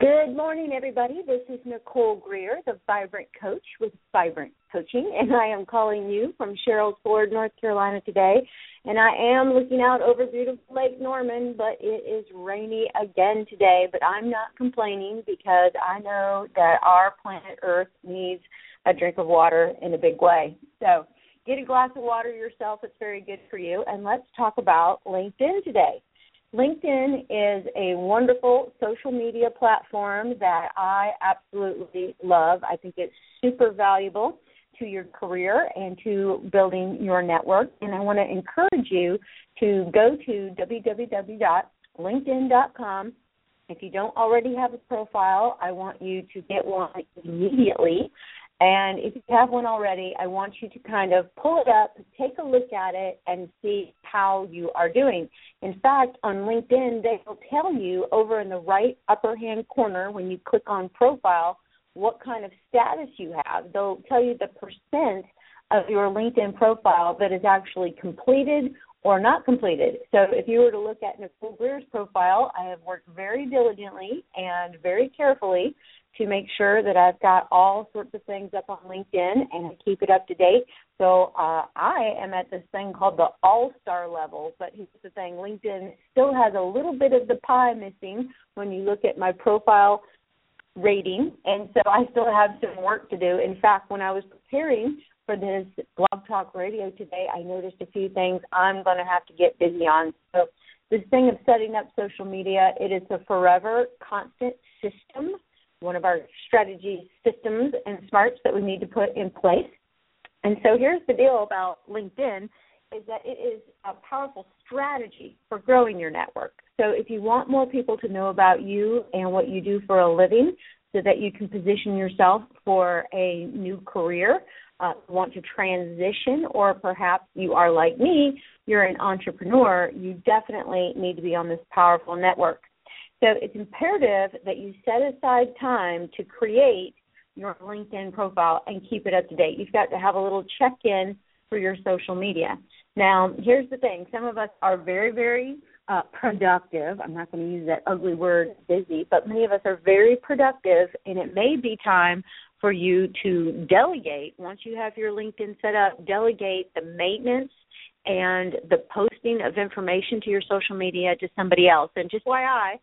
Good morning, everybody. This is Nicole Greer, the Vibrant Coach with Vibrant Coaching, and I am calling you from Sherrills Ford, North Carolina today. And I am looking out over beautiful Lake Norman, but it is rainy again today. But I'm not complaining because I know that our planet Earth needs a drink of water in a big way. So get a glass of water yourself, it's very good for you. And let's talk about LinkedIn today. LinkedIn is a wonderful social media platform that I absolutely love. I think it's super valuable to your career and to building your network. And I want to encourage you to go to www.linkedin.com. If you don't already have a profile, I want you to get one immediately. And if you have one already, I want you to kind of pull it up, take a look at it, and see how you are doing. In fact, on LinkedIn, they will tell you over in the right upper hand corner when you click on profile what kind of status you have. They'll tell you the percent of your LinkedIn profile that is actually completed or not completed. So if you were to look at Nicole Greer's profile, I have worked very diligently and very carefully to make sure that I've got all sorts of things up on LinkedIn and keep it up to date. So uh, I am at this thing called the All Star level. But here's the thing: LinkedIn still has a little bit of the pie missing when you look at my profile rating, and so I still have some work to do. In fact, when I was preparing for this blog talk radio today, I noticed a few things I'm going to have to get busy on. So this thing of setting up social media, it is a forever constant system one of our strategy systems and smarts that we need to put in place. And so here's the deal about LinkedIn is that it is a powerful strategy for growing your network. So if you want more people to know about you and what you do for a living so that you can position yourself for a new career, uh, want to transition, or perhaps you are like me, you're an entrepreneur, you definitely need to be on this powerful network. So it's imperative that you set aside time to create your LinkedIn profile and keep it up to date. You've got to have a little check in for your social media. Now, here's the thing some of us are very, very uh, productive. I'm not going to use that ugly word, busy, but many of us are very productive, and it may be time for you to delegate once you have your LinkedIn set up, delegate the maintenance and the posting of information to your social media to somebody else. And just why I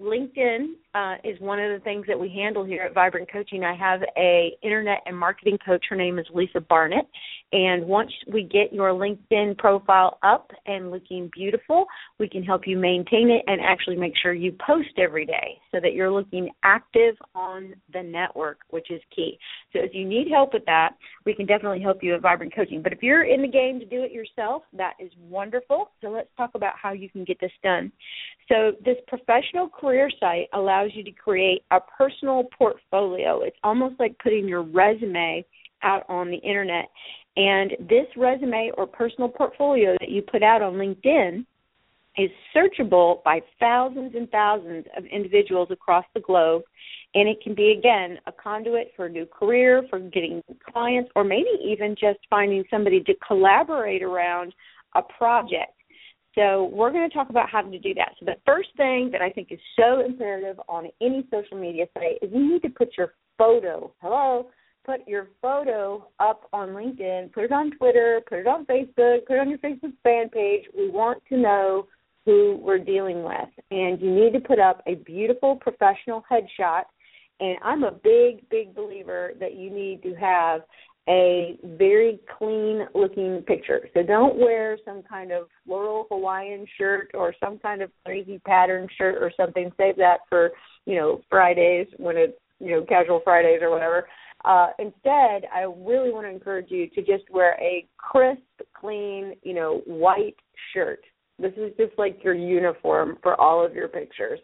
LinkedIn uh, is one of the things that we handle here at Vibrant Coaching. I have a internet and marketing coach. Her name is Lisa Barnett, and once we get your LinkedIn profile up and looking beautiful, we can help you maintain it and actually make sure you post every day so that you're looking active on the network, which is key. So if you need help with that, we can definitely help you at Vibrant Coaching. But if you're in the game to do it yourself, that is wonderful. So let's talk about how you can get this done. So this professional career site allows you to create a personal portfolio. It's almost like putting your resume out on the internet. And this resume or personal portfolio that you put out on LinkedIn is searchable by thousands and thousands of individuals across the globe. And it can be, again, a conduit for a new career, for getting clients, or maybe even just finding somebody to collaborate around a project. So, we're going to talk about how to do that. So, the first thing that I think is so imperative on any social media site is you need to put your photo, hello, put your photo up on LinkedIn, put it on Twitter, put it on Facebook, put it on your Facebook fan page. We want to know who we're dealing with. And you need to put up a beautiful professional headshot. And I'm a big, big believer that you need to have a very clean looking picture. So don't wear some kind of floral Hawaiian shirt or some kind of crazy pattern shirt or something. Save that for, you know, Fridays when it's, you know, casual Fridays or whatever. Uh, instead, I really want to encourage you to just wear a crisp, clean, you know, white shirt. This is just like your uniform for all of your pictures.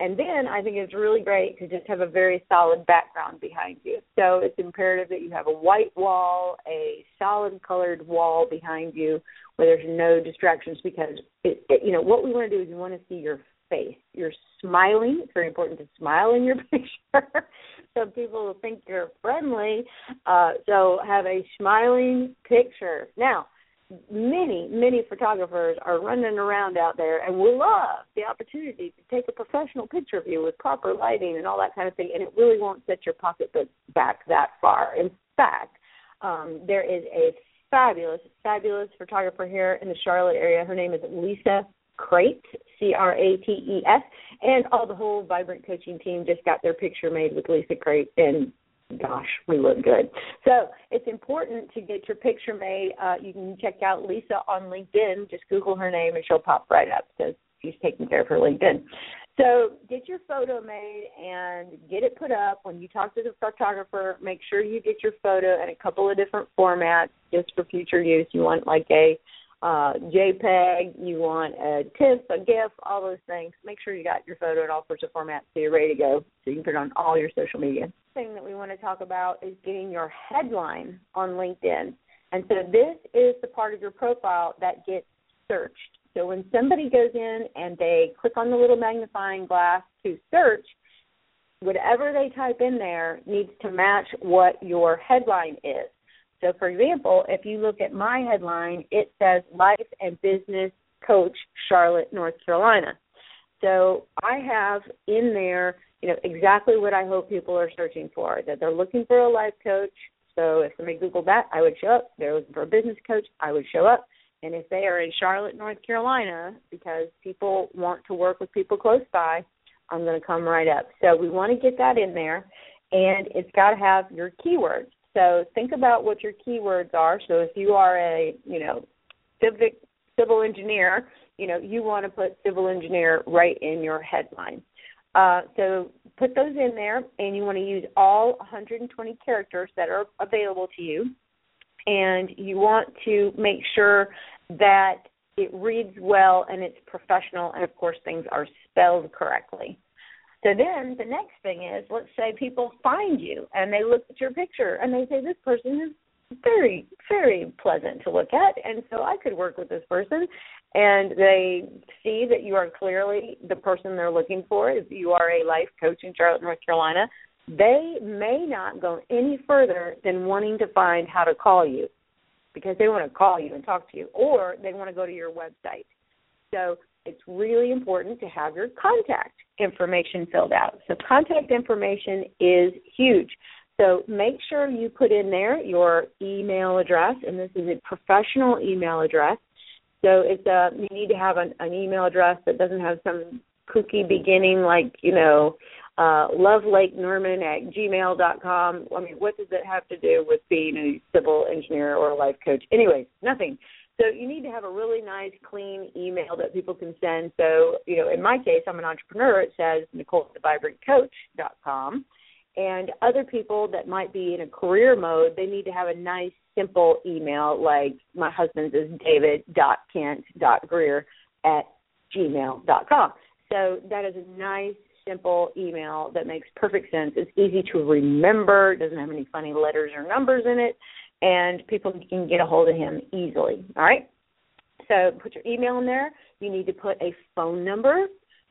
And then I think it's really great to just have a very solid background behind you. So it's imperative that you have a white wall, a solid colored wall behind you where there's no distractions because it, it, you know what we want to do is we want to see your face. You're smiling. It's very important to smile in your picture so people will think you're friendly. Uh, so have a smiling picture. Now, many, many photographers are running around out there and will love the opportunity to take a professional picture of you with proper lighting and all that kind of thing and it really won't set your pocketbook back that far. In fact, um, there is a fabulous, fabulous photographer here in the Charlotte area. Her name is Lisa Crates, C R A T E S, and all the whole Vibrant Coaching team just got their picture made with Lisa Crates, and gosh, we look good. So it's important to get your picture made. Uh, you can check out Lisa on LinkedIn. Just Google her name, and she'll pop right up because she's taking care of her LinkedIn. So get your photo made and get it put up. When you talk to the photographer, make sure you get your photo in a couple of different formats just for future use. You want like a uh, JPEG, you want a TIFF, a GIF, all those things. Make sure you got your photo in all sorts of formats so you're ready to go so you can put it on all your social media. Thing that we want to talk about is getting your headline on LinkedIn. And so this is the part of your profile that gets searched. So when somebody goes in and they click on the little magnifying glass to search, whatever they type in there needs to match what your headline is. So, for example, if you look at my headline, it says Life and Business Coach, Charlotte, North Carolina. So I have in there, you know, exactly what I hope people are searching for. That they're looking for a life coach. So if somebody Googled that, I would show up. They're looking for a business coach, I would show up. And if they are in Charlotte, North Carolina, because people want to work with people close by, I'm going to come right up. So we want to get that in there, and it's got to have your keywords. So think about what your keywords are. So if you are a, you know, civic civil engineer, you know, you want to put civil engineer right in your headline. Uh, so put those in there, and you want to use all 120 characters that are available to you, and you want to make sure that it reads well and it's professional, and of course things are spelled correctly. So then the next thing is, let's say people find you and they look at your picture and they say this person is very, very pleasant to look at, and so I could work with this person. And they see that you are clearly the person they're looking for. If you are a life coach in Charlotte, North Carolina, they may not go any further than wanting to find how to call you because they want to call you and talk to you, or they want to go to your website. So it's really important to have your contact information filled out. So, contact information is huge. So, make sure you put in there your email address, and this is a professional email address. So, it's a you need to have an, an email address that doesn't have some kooky beginning like you know uh, lovelakenorman at gmail dot com. I mean, what does it have to do with being a civil engineer or a life coach? Anyways, nothing. So you need to have a really nice, clean email that people can send. So, you know, in my case, I'm an entrepreneur. It says Nicole at thevibrantcoach.com. And other people that might be in a career mode, they need to have a nice, simple email like my husband's is david.kent.greer at gmail.com. So that is a nice, simple email that makes perfect sense. It's easy to remember, doesn't have any funny letters or numbers in it and people can get a hold of him easily. All right? So put your email in there. You need to put a phone number.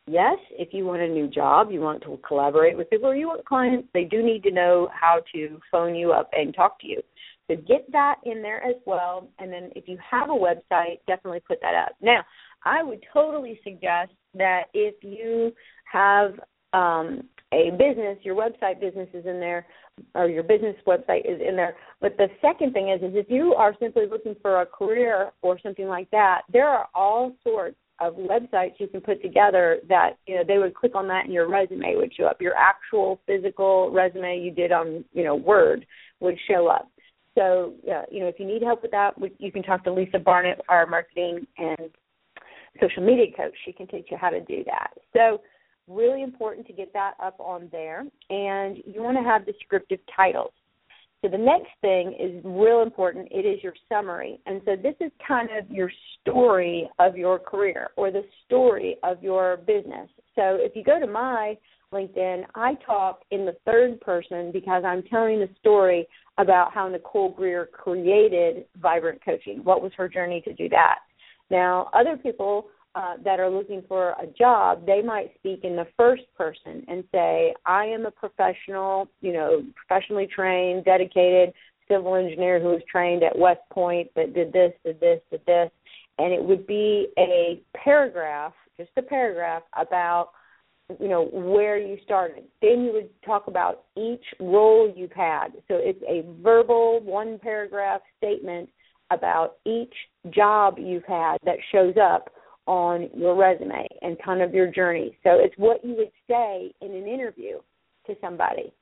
Yes, if you want a new job, you want to collaborate with people, or you want clients, they do need to know how to phone you up and talk to you. So get that in there as well. And then if you have a website, definitely put that up. Now, I would totally suggest that if you have um, a business, your website business is in there, or your business website is in there. But the second thing is, is if you are simply looking for a career or something like that, there are all sorts of websites you can put together that you know they would click on that and your resume would show up. Your actual physical resume you did on you know Word would show up. So uh, you know if you need help with that, you can talk to Lisa Barnett, our marketing and social media coach. She can teach you how to do that. So really important to get that up on there. And you want to have descriptive titles. So the next thing is real important. It is your summary. And so this is kind of your story of your career or the story of your business. So if you go to my LinkedIn, I talk in the third person because I'm telling the story about how Nicole Greer created Vibrant Coaching. What was her journey to do that? Now, other people uh, that are looking for a job, they might speak in the first person and say, I am a professional, you know, professionally trained, dedicated civil engineer who was trained at West Point that did this, did this, did this, and it would be a paragraph, just a paragraph about you know where you started. Then you would talk about each role you've had. So it's a verbal one paragraph statement about each job you've had that shows up on your resume and kind of your journey. So it's what you would say in an interview to somebody.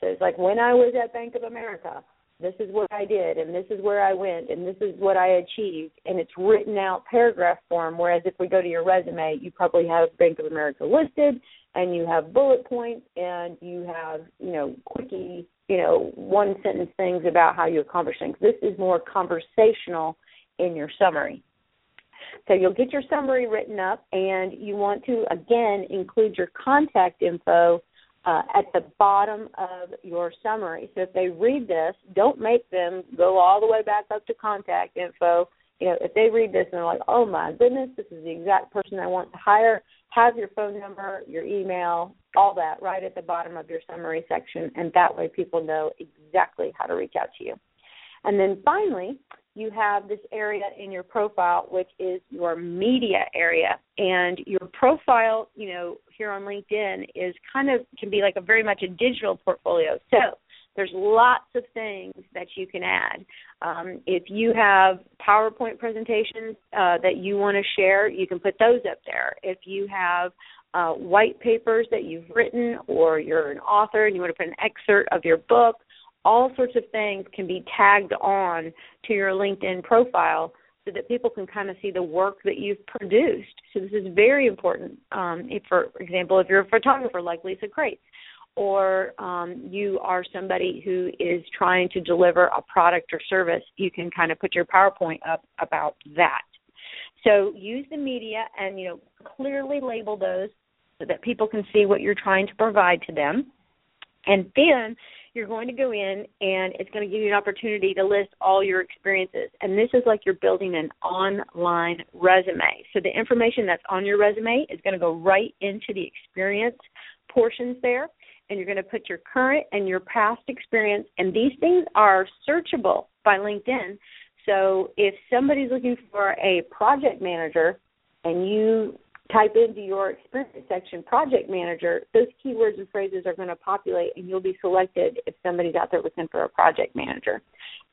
So it's like when I was at Bank of America, this is what I did and this is where I went and this is what I achieved and it's written out paragraph form whereas if we go to your resume you probably have Bank of America listed and you have bullet points and you have, you know, quickie, you know, one sentence things about how you accomplish things. This is more conversational in your summary. So you'll get your summary written up and you want to again include your contact info uh, at the bottom of your summary. So if they read this, don't make them go all the way back up to contact info. You know, if they read this and they're like, "Oh my goodness, this is the exact person I want to hire," have your phone number, your email, all that right at the bottom of your summary section, and that way people know exactly how to reach out to you. And then finally, you have this area in your profile which is your media area and your profile you know here on linkedin is kind of can be like a very much a digital portfolio so there's lots of things that you can add. Um, if you have PowerPoint presentations uh, that you want to share, you can put those up there. If you have uh, white papers that you've written, or you're an author and you want to put an excerpt of your book, all sorts of things can be tagged on to your LinkedIn profile so that people can kind of see the work that you've produced. So this is very important. Um, if, for example, if you're a photographer like Lisa Crates, or um, you are somebody who is trying to deliver a product or service, you can kind of put your PowerPoint up about that. So use the media and you know clearly label those so that people can see what you're trying to provide to them. And then you're going to go in and it's going to give you an opportunity to list all your experiences. And this is like you're building an online resume. So the information that's on your resume is going to go right into the experience portions there and you're going to put your current and your past experience and these things are searchable by LinkedIn. So if somebody's looking for a project manager and you type into your experience section project manager, those keywords and phrases are going to populate and you'll be selected if somebody's out there looking for a project manager.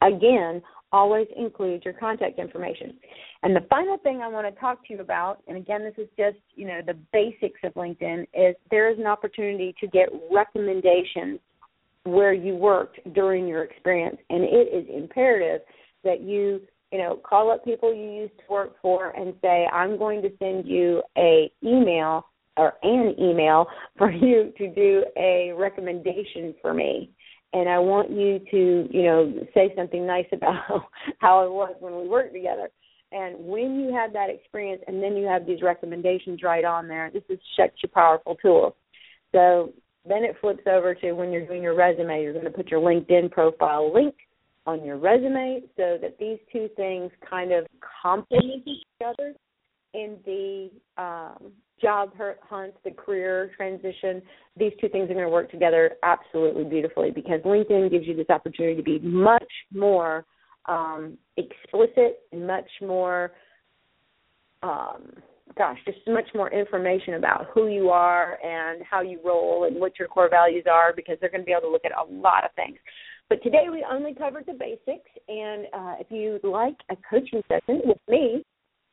Again, always include your contact information. And the final thing I want to talk to you about, and again, this is just, you know, the basics of LinkedIn, is there is an opportunity to get recommendations where you worked during your experience. And it is imperative that you, you know, call up people you used to work for and say, I'm going to send you a email or an email for you to do a recommendation for me and I want you to, you know, say something nice about how it was when we worked together. And when you have that experience and then you have these recommendations right on there, this is such a powerful tool. So then it flips over to when you're doing your resume, you're going to put your LinkedIn profile link on your resume so that these two things kind of complement each other in the um, job hunt, the career transition, these two things are going to work together absolutely beautifully because LinkedIn gives you this opportunity to be much more um, explicit and much more, um, gosh, just much more information about who you are and how you roll and what your core values are because they're going to be able to look at a lot of things. But today we only covered the basics, and uh, if you'd like a coaching session with me,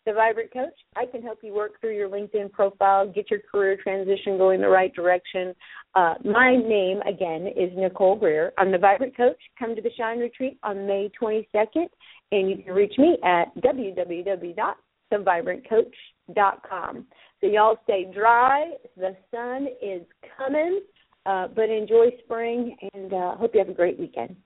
the Vibrant Coach. I can help you work through your LinkedIn profile, get your career transition going the right direction. Uh, my name, again, is Nicole Greer. I'm the Vibrant Coach. Come to the Shine Retreat on May 22nd, and you can reach me at www.thevibrantcoach.com. So, y'all stay dry. The sun is coming, uh, but enjoy spring, and uh, hope you have a great weekend.